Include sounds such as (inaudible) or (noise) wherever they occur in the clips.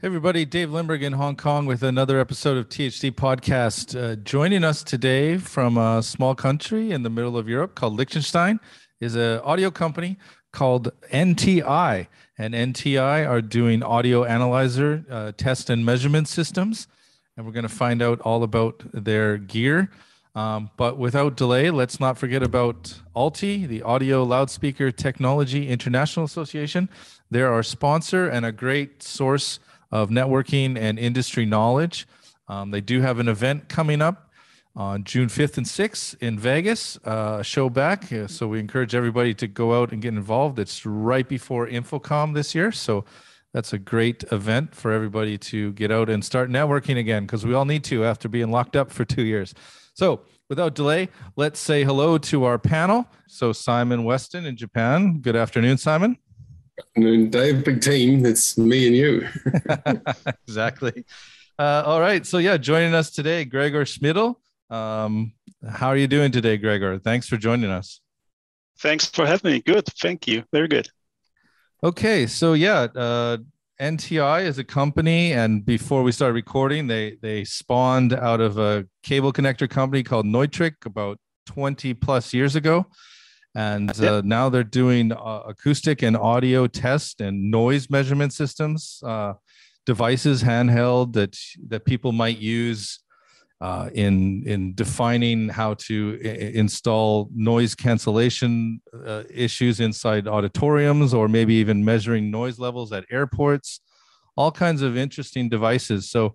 Hey everybody, Dave Lindberg in Hong Kong with another episode of THD Podcast. Uh, joining us today from a small country in the middle of Europe called Liechtenstein is an audio company called NTI. And NTI are doing audio analyzer uh, test and measurement systems. And we're going to find out all about their gear. Um, but without delay, let's not forget about ALTI, the Audio Loudspeaker Technology International Association. They're our sponsor and a great source of networking and industry knowledge. Um, they do have an event coming up on June 5th and 6th in Vegas, uh, show back. Uh, so we encourage everybody to go out and get involved. It's right before InfoComm this year. So that's a great event for everybody to get out and start networking again because we all need to after being locked up for two years. So without delay, let's say hello to our panel. So Simon Weston in Japan. Good afternoon, Simon Dave. Big team. It's me and you. (laughs) (laughs) exactly. Uh, all right. So yeah, joining us today, Gregor Schmidle. Um, how are you doing today, Gregor? Thanks for joining us. Thanks for having me. Good. Thank you. Very good. Okay. So yeah, uh, NTI is a company, and before we started recording, they they spawned out of a cable connector company called Neutrik about 20 plus years ago and uh, now they're doing uh, acoustic and audio test and noise measurement systems uh, devices handheld that that people might use uh, in in defining how to install noise cancellation uh, issues inside auditoriums or maybe even measuring noise levels at airports. All kinds of interesting devices. So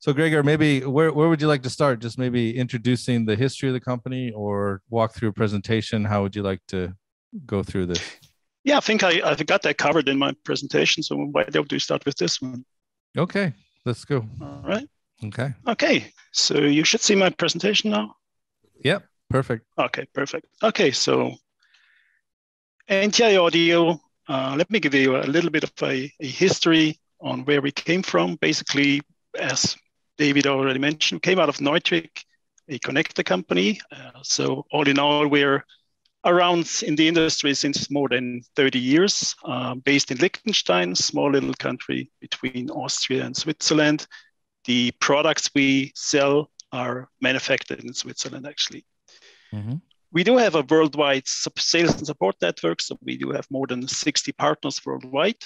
so, Gregor, maybe where, where would you like to start? Just maybe introducing the history of the company or walk through a presentation. How would you like to go through this? Yeah, I think I, I've got that covered in my presentation. So why don't we start with this one? Okay, let's go. All right. Okay. Okay. So you should see my presentation now. Yep. Perfect. Okay. Perfect. Okay. So NTI Audio. Uh, let me give you a little bit of a, a history on where we came from. Basically, as David already mentioned, came out of Neutrik, a connector company. Uh, so all in all, we're around in the industry since more than 30 years, uh, based in Liechtenstein, small little country between Austria and Switzerland. The products we sell are manufactured in Switzerland, actually. Mm-hmm. We do have a worldwide sales and support network, so we do have more than 60 partners worldwide.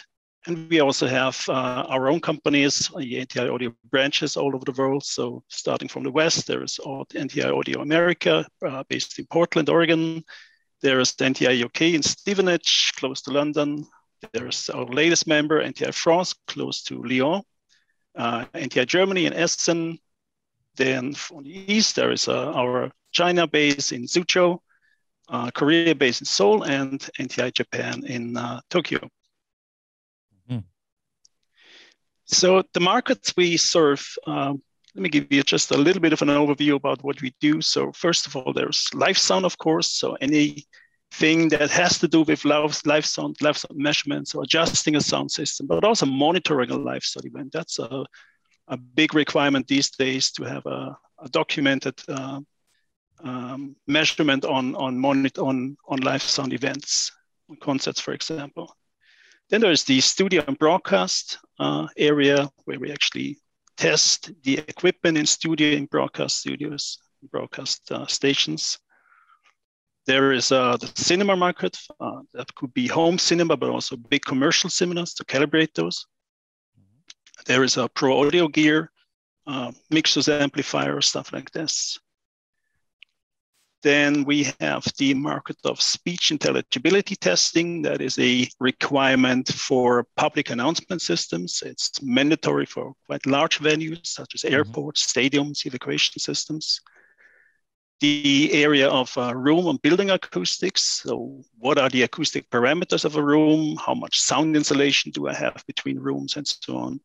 And we also have uh, our own companies, NTI Audio branches all over the world. So starting from the West, there is NTI Audio America, uh, based in Portland, Oregon. There is NTI UK in Stevenage, close to London. There's our latest member, NTI France, close to Lyon. Uh, NTI Germany in Essen. Then from the east, there is uh, our China base in Suzhou, uh, Korea base in Seoul, and NTI Japan in uh, Tokyo. So the markets we serve, um, let me give you just a little bit of an overview about what we do. So first of all, there's live sound, of course. So anything that has to do with live, sound, live sound measurements or adjusting a sound system, but also monitoring a live sound event. That's a, a big requirement these days to have a, a documented uh, um, measurement on on, monitor, on on live sound events, concerts, for example. Then there's the studio and broadcast uh, area where we actually test the equipment in studio and broadcast studios, broadcast uh, stations. There is uh, the cinema market. Uh, that could be home cinema, but also big commercial cinemas to calibrate those. There is a pro audio gear, uh, mixers, amplifiers, stuff like this. Then we have the market of speech intelligibility testing. That is a requirement for public announcement systems. It's mandatory for quite large venues such as mm-hmm. airports, stadiums, evacuation systems. The area of uh, room and building acoustics. So, what are the acoustic parameters of a room? How much sound insulation do I have between rooms, and so on?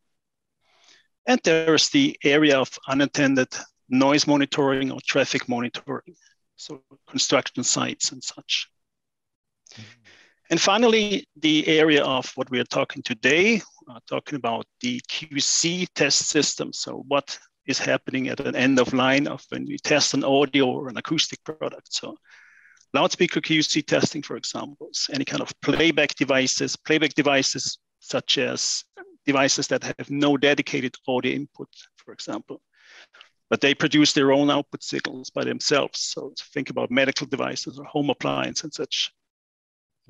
And there's the area of unattended noise monitoring or traffic monitoring so construction sites and such. Mm-hmm. And finally, the area of what we are talking today, uh, talking about the QC test system. So what is happening at an end of line of when we test an audio or an acoustic product. So loudspeaker QC testing, for example, any kind of playback devices, playback devices such as devices that have no dedicated audio input, for example. But they produce their own output signals by themselves. So think about medical devices or home appliances and such.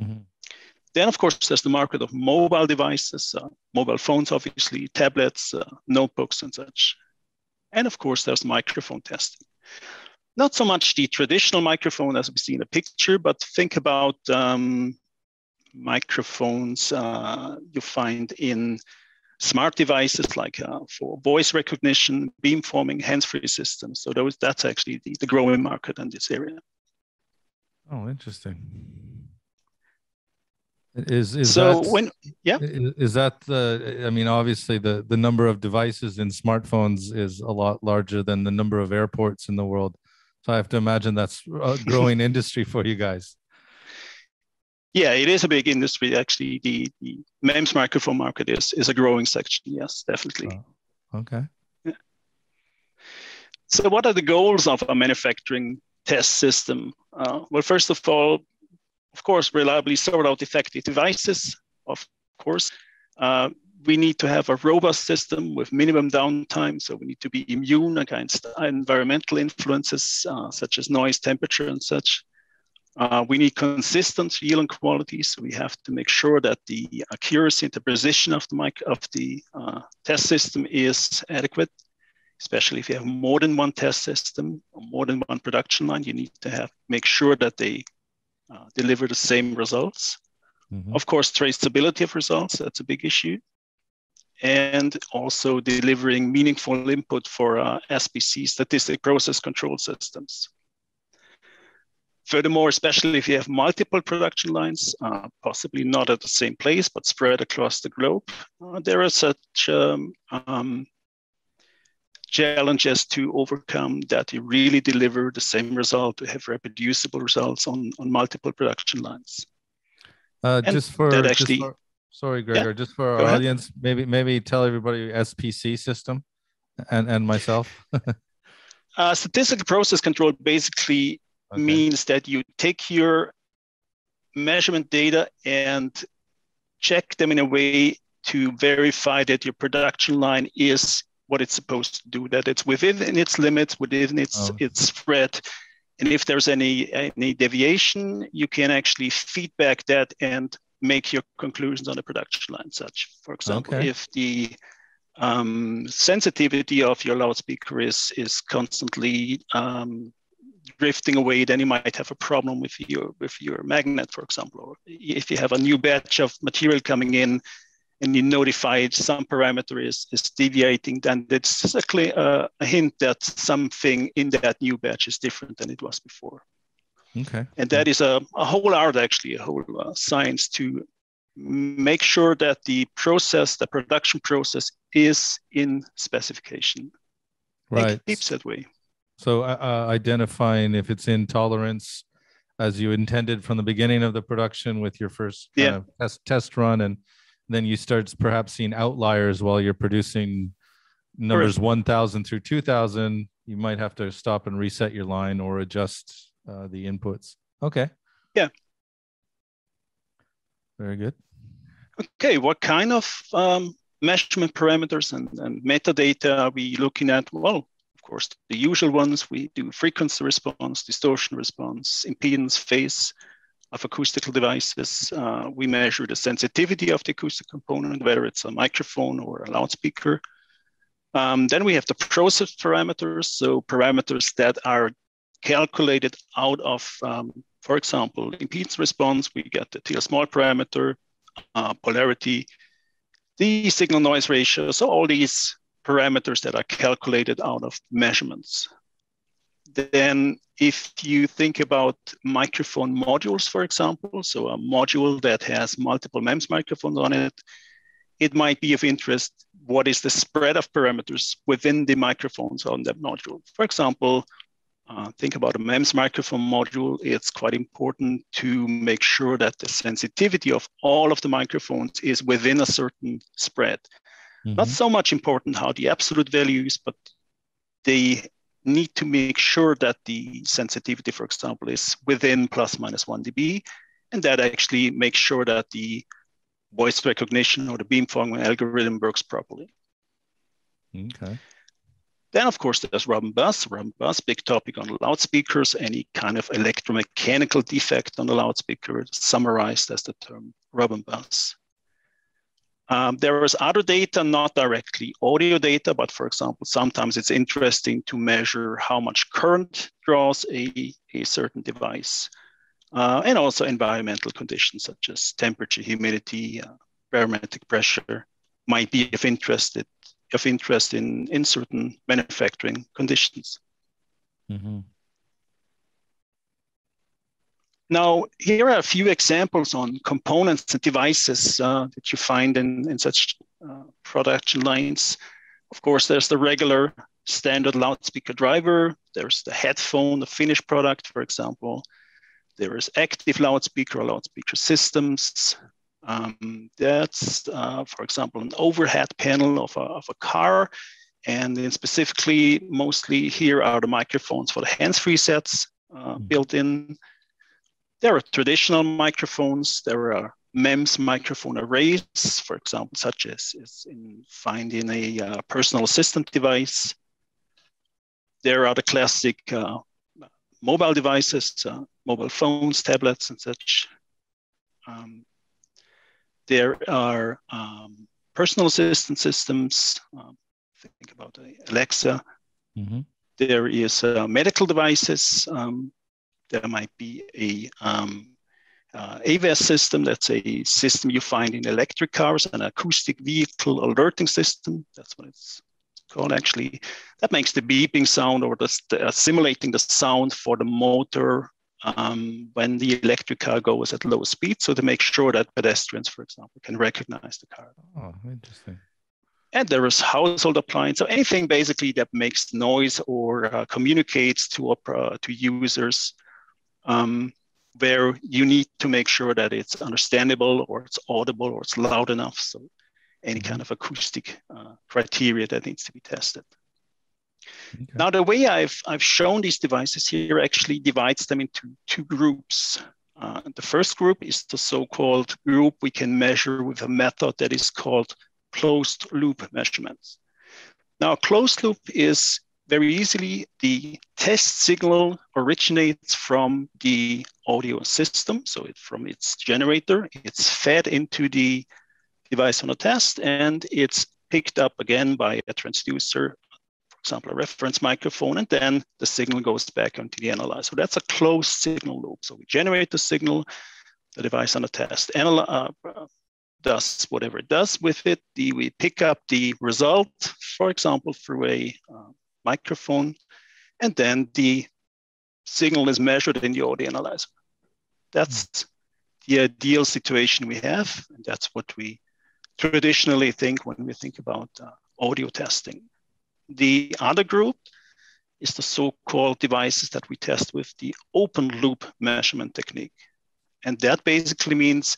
Mm-hmm. Then, of course, there's the market of mobile devices, uh, mobile phones, obviously, tablets, uh, notebooks, and such. And of course, there's microphone testing. Not so much the traditional microphone as we see in the picture, but think about um, microphones uh, you find in smart devices like uh, for voice recognition, beamforming, hands-free systems. So those, that's actually the, the growing market in this area. Oh, interesting. Is is so that, when yeah is, is that the I mean obviously the the number of devices in smartphones is a lot larger than the number of airports in the world. So I have to imagine that's a growing (laughs) industry for you guys. Yeah, it is a big industry. Actually, the, the MEMS microphone market is is a growing section. Yes, definitely. Oh, okay. Yeah. So, what are the goals of a manufacturing test system? Uh, well, first of all, of course, reliably sort out defective devices. Of course, uh, we need to have a robust system with minimum downtime. So we need to be immune against environmental influences uh, such as noise, temperature, and such. Uh, we need consistent yield and quality, so we have to make sure that the accuracy and the precision of the mic of the uh, test system is adequate. Especially if you have more than one test system or more than one production line, you need to have make sure that they uh, deliver the same results. Mm-hmm. Of course, traceability of results that's a big issue, and also delivering meaningful input for uh, SPC statistic process control systems. Furthermore, especially if you have multiple production lines, uh, possibly not at the same place, but spread across the globe, uh, there are such um, um, challenges to overcome that you really deliver the same result to have reproducible results on, on multiple production lines. Uh, just for, actually, just for, sorry, Gregor, yeah, just for our audience, maybe maybe tell everybody SPC system and, and myself. (laughs) uh, statistical process control basically okay. means that you take your measurement data and check them in a way to verify that your production line is what it's supposed to do, that it's within its limits, within its oh. its spread. And if there's any any deviation, you can actually feedback that and make your conclusions on the production line. Such, for example, okay. if the um, sensitivity of your loudspeaker is is constantly um, drifting away, then you might have a problem with your with your magnet, for example. Or if you have a new batch of material coming in and you notify some parameter is, is deviating, then it's a, uh, a hint that something in that new batch is different than it was before. Okay. And that is a, a whole art, actually, a whole uh, science to make sure that the process, the production process, is in specification. Right. It keeps that way. So uh, uh, identifying if it's intolerance as you intended from the beginning of the production with your first yeah. test test run, and then you start perhaps seeing outliers while you're producing numbers 1000 through 2000 you might have to stop and reset your line or adjust uh, the inputs. Okay. Yeah. Very good. Okay what kind of um, measurement parameters and, and metadata are we looking at? Well course, the usual ones, we do frequency response, distortion response, impedance, phase of acoustical devices. Uh, we measure the sensitivity of the acoustic component, whether it's a microphone or a loudspeaker. Um, then we have the process parameters, so parameters that are calculated out of, um, for example, impedance response, we get the Thiele-Small parameter, uh, polarity, the signal noise ratio. So all these parameters that are calculated out of measurements. Then if you think about microphone modules, for example, so a module that has multiple MEMS microphones on it, it might be of interest what is the spread of parameters within the microphones on that module. For example, uh, think about a MEMS microphone module. It's quite important to make sure that the sensitivity of all of the microphones is within a certain spread. Mm-hmm. Not so much important how the absolute values, but they need to make sure that the sensitivity, for example, is within plus minus one dB, and that actually makes sure that the voice recognition or the beamforming algorithm works properly. Okay. Then, of course, there's rub and buzz. Rub and buzz, big topic on loudspeakers. Any kind of electromechanical defect on the loudspeaker summarized as the term rub and buzz. Um, there is other data, not directly audio data, but for example, sometimes it's interesting to measure how much current draws a, a certain device. Uh, and also environmental conditions such as temperature, humidity, uh, barometric pressure might be of interest of interest in, in certain manufacturing conditions. Mm-hmm. Now, here are a few examples on components and devices uh, that you find in, in such uh, production lines. Of course, there's the regular standard loudspeaker driver. There's the headphone, the finished product, for example. There is active loudspeaker or loudspeaker systems. Um, that's, uh, for example, an overhead panel of a, of a car. And then specifically, mostly here are the microphones for the hands-free sets uh, mm. built in. There are traditional microphones. There are MEMS microphone arrays, for example, such as is in finding a uh, personal assistant device. There are the classic uh, mobile devices, uh, mobile phones, tablets, and such. Um, there are um, personal assistant systems. Um, think about Alexa. Mm-hmm. There is uh, medical devices. Um, there might be a um, uh, AVAS system. That's a system you find in electric cars, an acoustic vehicle alerting system. That's what it's called actually. That makes the beeping sound or the, uh, simulating the sound for the motor um, when the electric car goes at low speed. So to make sure that pedestrians, for example, can recognize the car. Oh, interesting. And there is household appliance, so anything basically that makes noise or uh, communicates to opera, to users, um, where you need to make sure that it's understandable or it's audible or it's loud enough. So any kind of acoustic uh, criteria that needs to be tested. Okay. Now, the way I've, I've shown these devices here actually divides them into two groups. Uh, the first group is the so-called group we can measure with a method that is called closed loop measurements. Now, closed loop is very easily the test signal originates from the audio system. So it, from its generator, it's fed into the device on a test and it's picked up again by a transducer for example, a reference microphone, and then the signal goes back into the analyzer. So that's a closed signal loop. So we generate the signal, the device on the test uh, does whatever it does with it. The, we pick up the result, for example, through a uh, microphone, and then the signal is measured in the audio analyzer. That's the ideal situation we have, and that's what we traditionally think when we think about uh, audio testing. The other group is the so-called devices that we test with the open loop measurement technique. And that basically means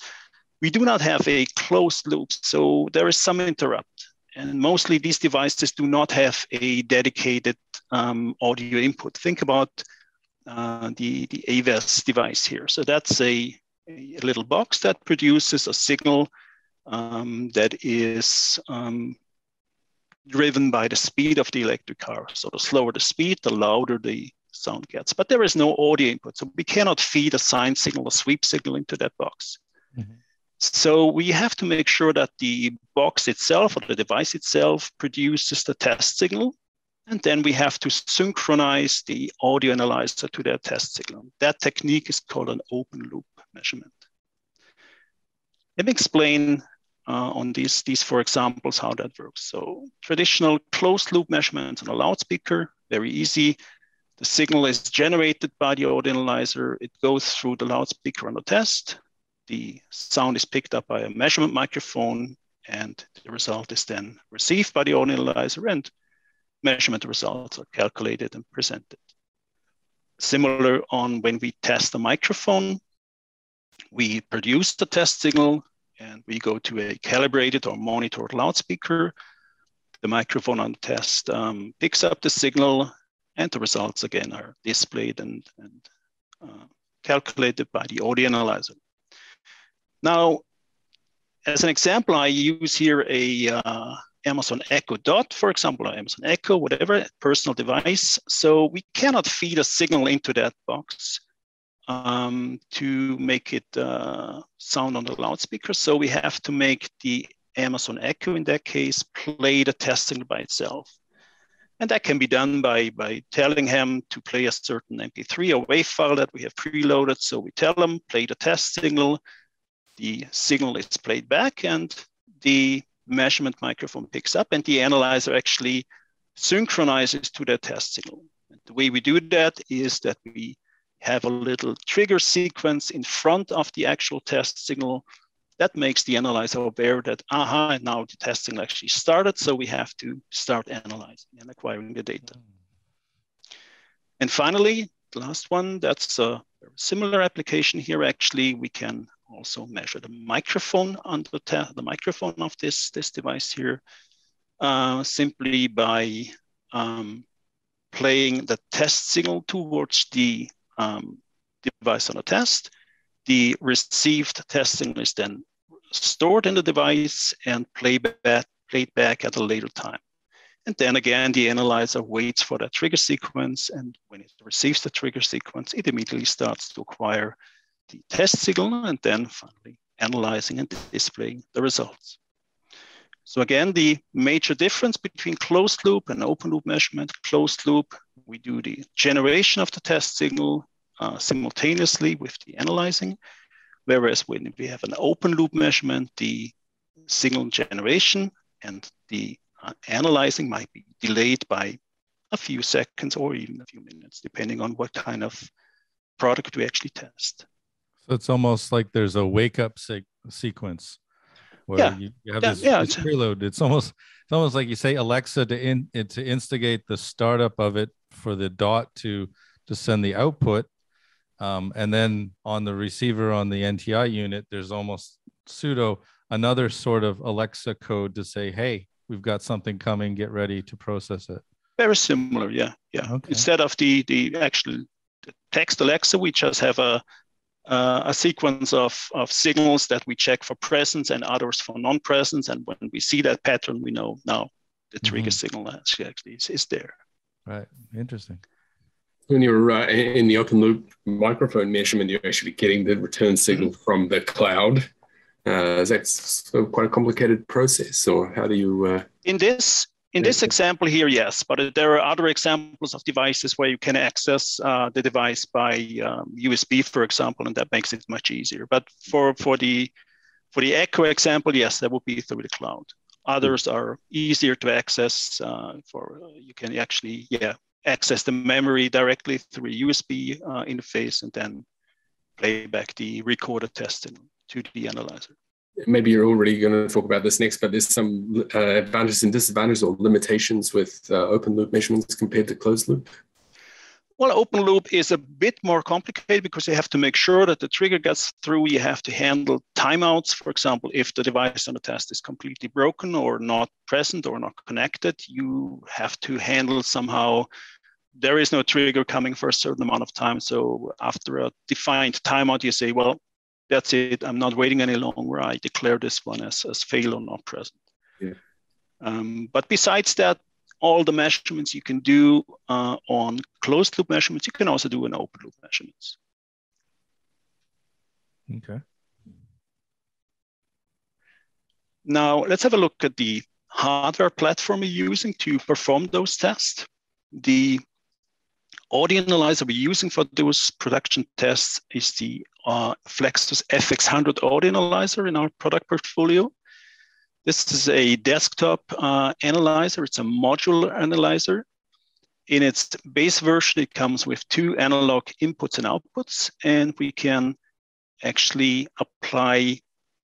we do not have a closed loop. So there is some interrupt. And mostly these devices do not have a dedicated um, audio input. Think about uh, the, the AVAS device here. So that's a, a little box that produces a signal um, that is um, driven by the speed of the electric car. So the slower the speed, the louder the sound gets. But there is no audio input. So we cannot feed a sine signal, a sweep signal into that box. Mm-hmm. So we have to make sure that the box itself or the device itself produces the test signal. And then we have to synchronize the audio analyzer to that test signal. That technique is called an open loop measurement. Let me explain uh, on these, these four examples how that works. So traditional closed loop measurements on a loudspeaker, very easy. The signal is generated by the audio analyzer. It goes through the loudspeaker on the test. The sound is picked up by a measurement microphone and the result is then received by the audio analyzer and measurement results are calculated and presented. Similar on when we test the microphone, we produce the test signal, and we go to a calibrated or monitored loudspeaker. The microphone on the test um, picks up the signal and the results again are displayed and, and uh, calculated by the audio analyzer. Now, as an example, I use here a uh, Amazon Echo Dot, for example, or Amazon Echo, whatever personal device. So we cannot feed a signal into that box um, to make it uh, sound on the loudspeaker. So we have to make the Amazon Echo, in that case, play the test signal by itself. And that can be done by, by telling him to play a certain MP3 or WAV file that we have preloaded. So we tell them, play the test signal, the signal is played back and the measurement microphone picks up and the analyzer actually synchronizes to the test signal. And the way we do that is that we have a little trigger sequence in front of the actual test signal that makes the analyzer aware that, aha, now the test signal actually started, so we have to start analyzing and acquiring the data. And finally, the last one, that's a similar application here. Actually, we can also measure the microphone on the, the microphone of this, this device here uh, simply by um, playing the test signal towards the um, device on a test. The received test signal is then stored in the device and play back, played back at a later time. And then again, the analyzer waits for that trigger sequence. And when it receives the trigger sequence, it immediately starts to acquire the test signal and then finally analyzing and displaying the results. So again, the major difference between closed loop and open loop measurement, closed loop, we do the generation of the test signal uh, simultaneously with the analyzing, whereas when we have an open loop measurement, the signal generation and the uh, analyzing might be delayed by a few seconds or even a few minutes, depending on what kind of product we actually test. So it's almost like there's a wake up se- sequence where yeah. you, you have yeah, this, yeah. this preload. It's almost it's almost like you say Alexa to in to instigate the startup of it for the dot to to send the output. Um, and then on the receiver on the NTI unit, there's almost pseudo another sort of Alexa code to say, hey, we've got something coming, get ready to process it. Very similar, yeah. Yeah. Okay. Instead of the the actual text Alexa, we just have a uh, a sequence of, of signals that we check for presence and others for non-presence. And when we see that pattern, we know now the trigger mm-hmm. signal actually is, is there. Right. Interesting. When you're uh, in the open loop microphone measurement, you're actually getting the return signal mm-hmm. from the cloud. Uh, that's quite a complicated process. Or how do you? Uh, in this, in this example here, yes, but there are other examples of devices where you can access uh, the device by um, USB, for example, and that makes it much easier. But for, for, the, for the Echo example, yes, that would be through the cloud. Others are easier to access. Uh, for uh, you can actually, yeah, access the memory directly through a USB uh, interface and then play back the recorded test to the analyzer maybe you're already going to talk about this next, but there's some uh, advantages and disadvantages or limitations with uh, open loop measurements compared to closed loop? Well, open loop is a bit more complicated because you have to make sure that the trigger gets through. You have to handle timeouts. For example, if the device on the test is completely broken or not present or not connected, you have to handle somehow. There is no trigger coming for a certain amount of time. So after a defined timeout, you say, well, that's it. I'm not waiting any longer. I declare this one as, as fail or not present. Yeah. Um, but besides that, all the measurements you can do uh, on closed loop measurements, you can also do in open loop measurements. Okay. Now let's have a look at the hardware platform we're using to perform those tests. The audio analyzer we're using for those production tests is the uh, Flexus FX100 audio analyzer in our product portfolio. This is a desktop uh, analyzer. It's a modular analyzer. In its base version, it comes with two analog inputs and outputs, and we can actually apply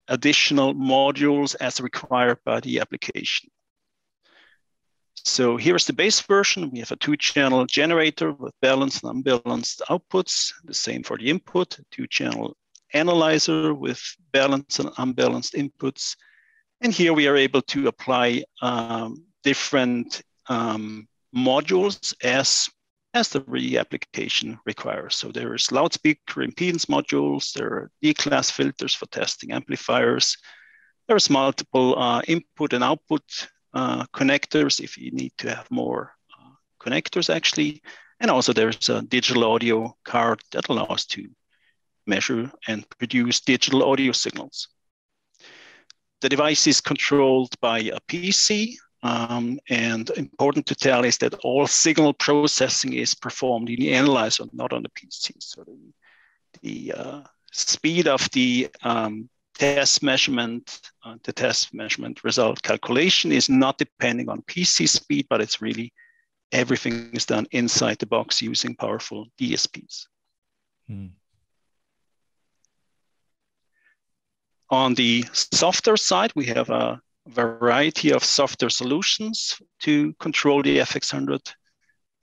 additional modules as required by the application. So here's the base version. We have a two-channel generator with balanced and unbalanced outputs. The same for the input, two-channel analyzer with balanced and unbalanced inputs. And here we are able to apply um, different um, modules as, as the application requires. So there is loudspeaker impedance modules, there are D-class filters for testing amplifiers, There's multiple uh, input and output uh, connectors if you need to have more uh, connectors actually. And also there's a digital audio card that allows to measure and produce digital audio signals. The device is controlled by a PC um, and important to tell is that all signal processing is performed in the analyzer, not on the PC. So the, the uh, speed of the um, test measurement, uh, the test measurement result calculation is not depending on PC speed, but it's really everything is done inside the box using powerful DSPs. Hmm. On the software side, we have a variety of software solutions to control the FX100.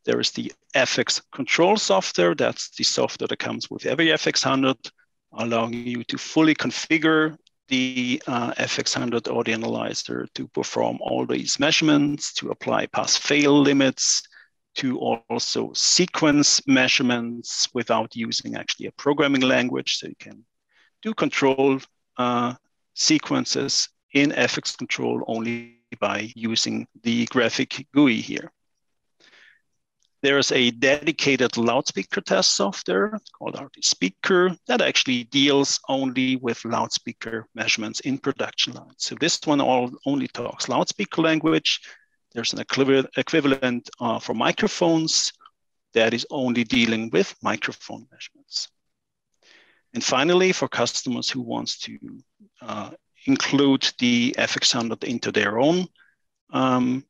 There is the FX control software. That's the software that comes with every FX100, allowing you to fully configure the uh, FX100 audio analyzer to perform all these measurements, to apply pass-fail limits, to also sequence measurements without using actually a programming language. So you can do control uh, sequences in FX control only by using the graphic GUI here. There's a dedicated loudspeaker test software called RT Speaker that actually deals only with loudspeaker measurements in production lines. So this one all, only talks loudspeaker language. There's an equivalent uh, for microphones that is only dealing with microphone measurements. And finally, for customers who wants to uh, include the FX100 into their own um,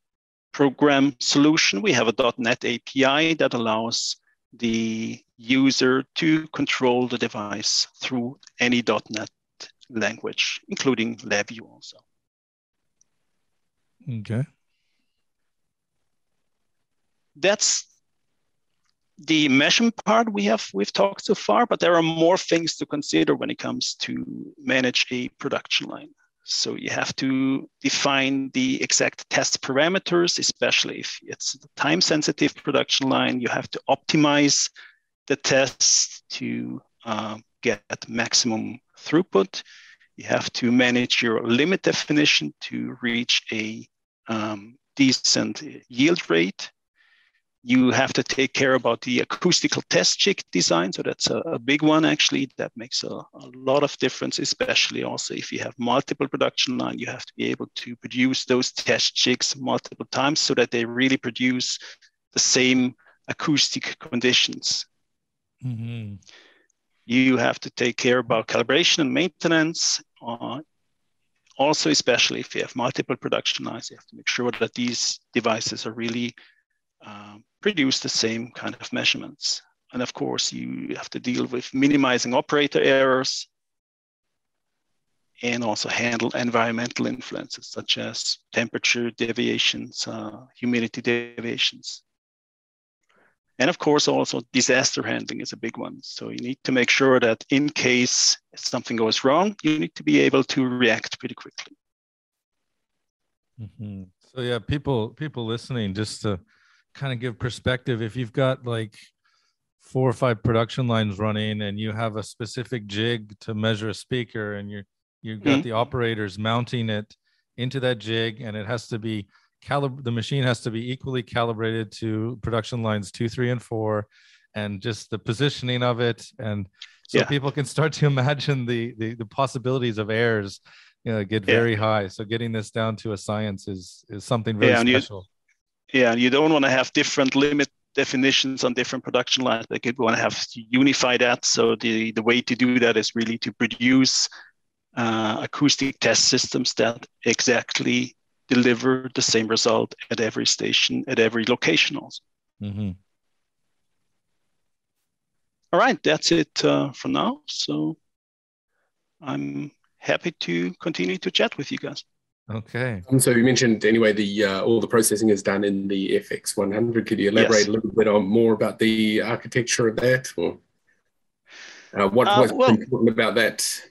program solution. We have a .NET API that allows the user to control the device through any .NET language, including LabVIEW also. Okay. That's the measurement part we have we've talked so far, but there are more things to consider when it comes to manage a production line. So you have to define the exact test parameters, especially if it's a time sensitive production line. You have to optimize the tests to uh, get maximum throughput. You have to manage your limit definition to reach a um, decent yield rate you have to take care about the acoustical test jig design. So that's a, a big one actually that makes a, a, lot of difference, especially also if you have multiple production line, you have to be able to produce those test jigs multiple times so that they really produce the same acoustic conditions. Mm-hmm. You have to take care about calibration and maintenance. Uh, also, especially if you have multiple production lines, you have to make sure that these devices are really uh, produce the same kind of measurements. And of course, you have to deal with minimizing operator errors and also handle environmental influences such as temperature deviations, uh, humidity deviations. And of course, also disaster handling is a big one. So you need to make sure that in case something goes wrong, you need to be able to react pretty quickly. Mm-hmm. So yeah, people people listening, just to kind of give perspective if you've got like four or five production lines running and you have a specific jig to measure a speaker and you're you've got mm-hmm. the operators mounting it into that jig and it has to be calib the machine has to be equally calibrated to production lines two three and four and just the positioning of it and so yeah. people can start to (laughs) imagine the, the the possibilities of errors you know get very yeah. high so getting this down to a science is is something very yeah, special yeah, you don't want to have different limit definitions on different production lines. Like you want to have to unify that. So the, the way to do that is really to produce uh, acoustic test systems that exactly deliver the same result at every station, at every location also. Mm-hmm. All right, that's it uh, for now. So I'm happy to continue to chat with you guys. Okay. And so you mentioned anyway the uh, all the processing is done in the FX100. Could you elaborate yes. a little bit on more about the architecture of that, or uh, what, uh, what's well, important about that?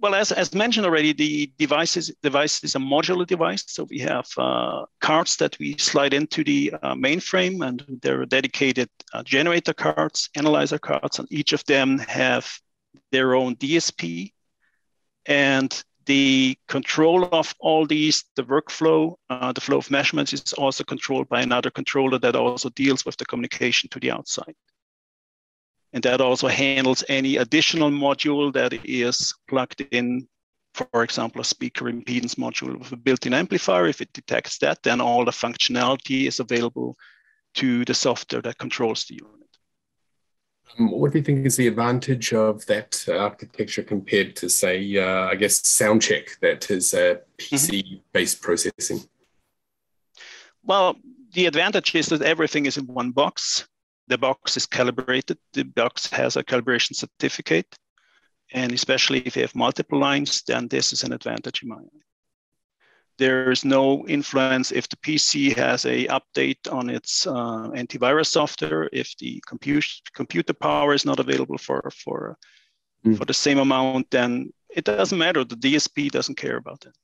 Well, as, as mentioned already, the device is, device is a modular device. So we have uh, cards that we slide into the uh, mainframe, and there are dedicated uh, generator cards, analyzer cards, and each of them have their own DSP And the control of all these, the workflow, uh, the flow of measurements is also controlled by another controller that also deals with the communication to the outside. And that also handles any additional module that is plugged in, for example, a speaker impedance module with a built-in amplifier. If it detects that, then all the functionality is available to the software that controls the unit. Um, what do you think is the advantage of that architecture compared to, say, uh, I guess, SoundCheck, that is uh, PC-based mm-hmm. processing? Well, the advantage is that everything is in one box. The box is calibrated. The box has a calibration certificate. And especially if you have multiple lines, then this is an advantage in my mind. There's no influence if the PC has a update on its uh, antivirus software, if the compute, computer power is not available for, for, mm. for the same amount, then it doesn't matter. The DSP doesn't care about that.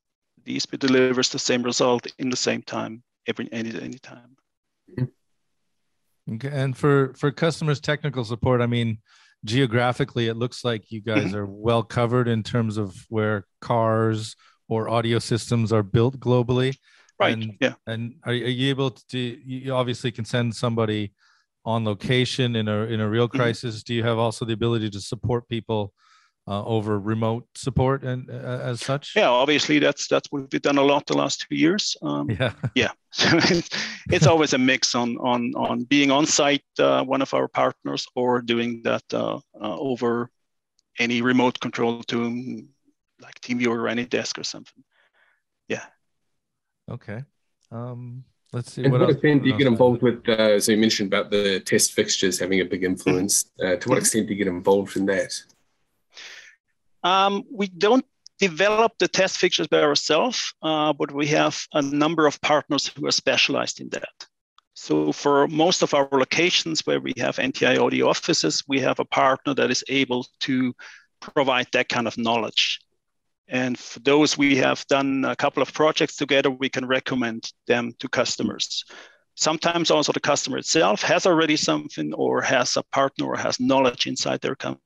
The DSP delivers the same result in the same time, every any, any time. Okay. And for, for customers technical support, I mean, geographically, it looks like you guys mm-hmm. are well covered in terms of where cars, or audio systems are built globally. Right. And, yeah. And are, are you able to? Do, you obviously can send somebody on location in a in a real mm-hmm. crisis. Mm-hmm. Do you have also the ability to support people uh, over remote support and uh, as such? Yeah, obviously that's that's what we've done a lot the last two years. Um, yeah, (laughs) yeah. (laughs) it's always a mix on on on being on site, uh, one of our partners, or doing that uh, uh, over any remote control to like TeamViewer or AnyDesk or something. Yeah. Okay. Um, let's see. And what, what extent do you get involved with? Uh, so you mentioned about the test fixtures having a big influence. Uh, to what extent do you get involved in that? Um, we don't develop the test fixtures by ourselves, uh, but we have a number of partners who are specialized in that. So for most of our locations where we have NTI audio offices, we have a partner that is able to provide that kind of knowledge. And for those we have done a couple of projects together, we can recommend them to customers. Sometimes also the customer itself has already something or has a partner or has knowledge inside their company.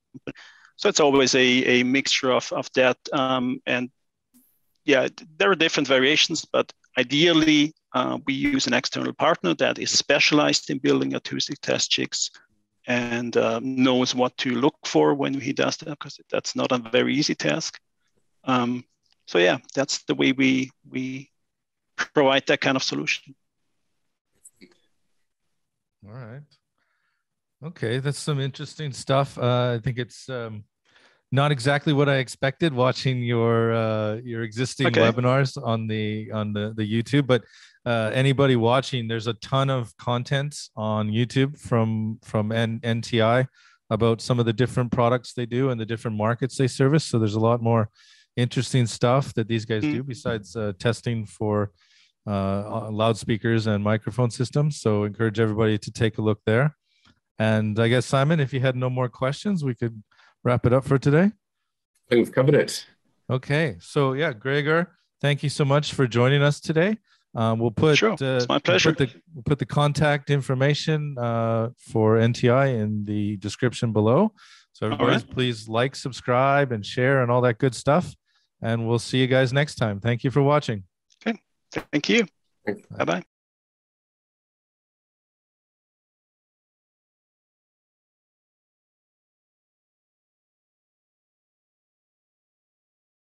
So it's always a, a mixture of, of that. Um, and yeah, there are different variations, but ideally uh, we use an external partner that is specialized in building acoustic test jigs and uh, knows what to look for when he does that because that's not a very easy task. Um, so yeah, that's the way we we provide that kind of solution. All right. Okay, that's some interesting stuff. Uh, I think it's um, not exactly what I expected watching your uh, your existing okay. webinars on the on the the YouTube. But uh, anybody watching, there's a ton of content on YouTube from from N- NTI about some of the different products they do and the different markets they service. So there's a lot more interesting stuff that these guys do mm. besides uh, testing for uh, loudspeakers and microphone systems. So encourage everybody to take a look there. And I guess Simon, if you had no more questions, we could wrap it up for today. I think we've covered it. Okay. So yeah, Gregor, thank you so much for joining us today. Um, we'll put sure. Uh, it's my pleasure. We'll put, the, we'll put the contact information uh, for NTI in the description below. So everybody, right. please like, subscribe, and share, and all that good stuff and we'll see you guys next time. Thank you for watching. Okay. Thank you. Bye bye.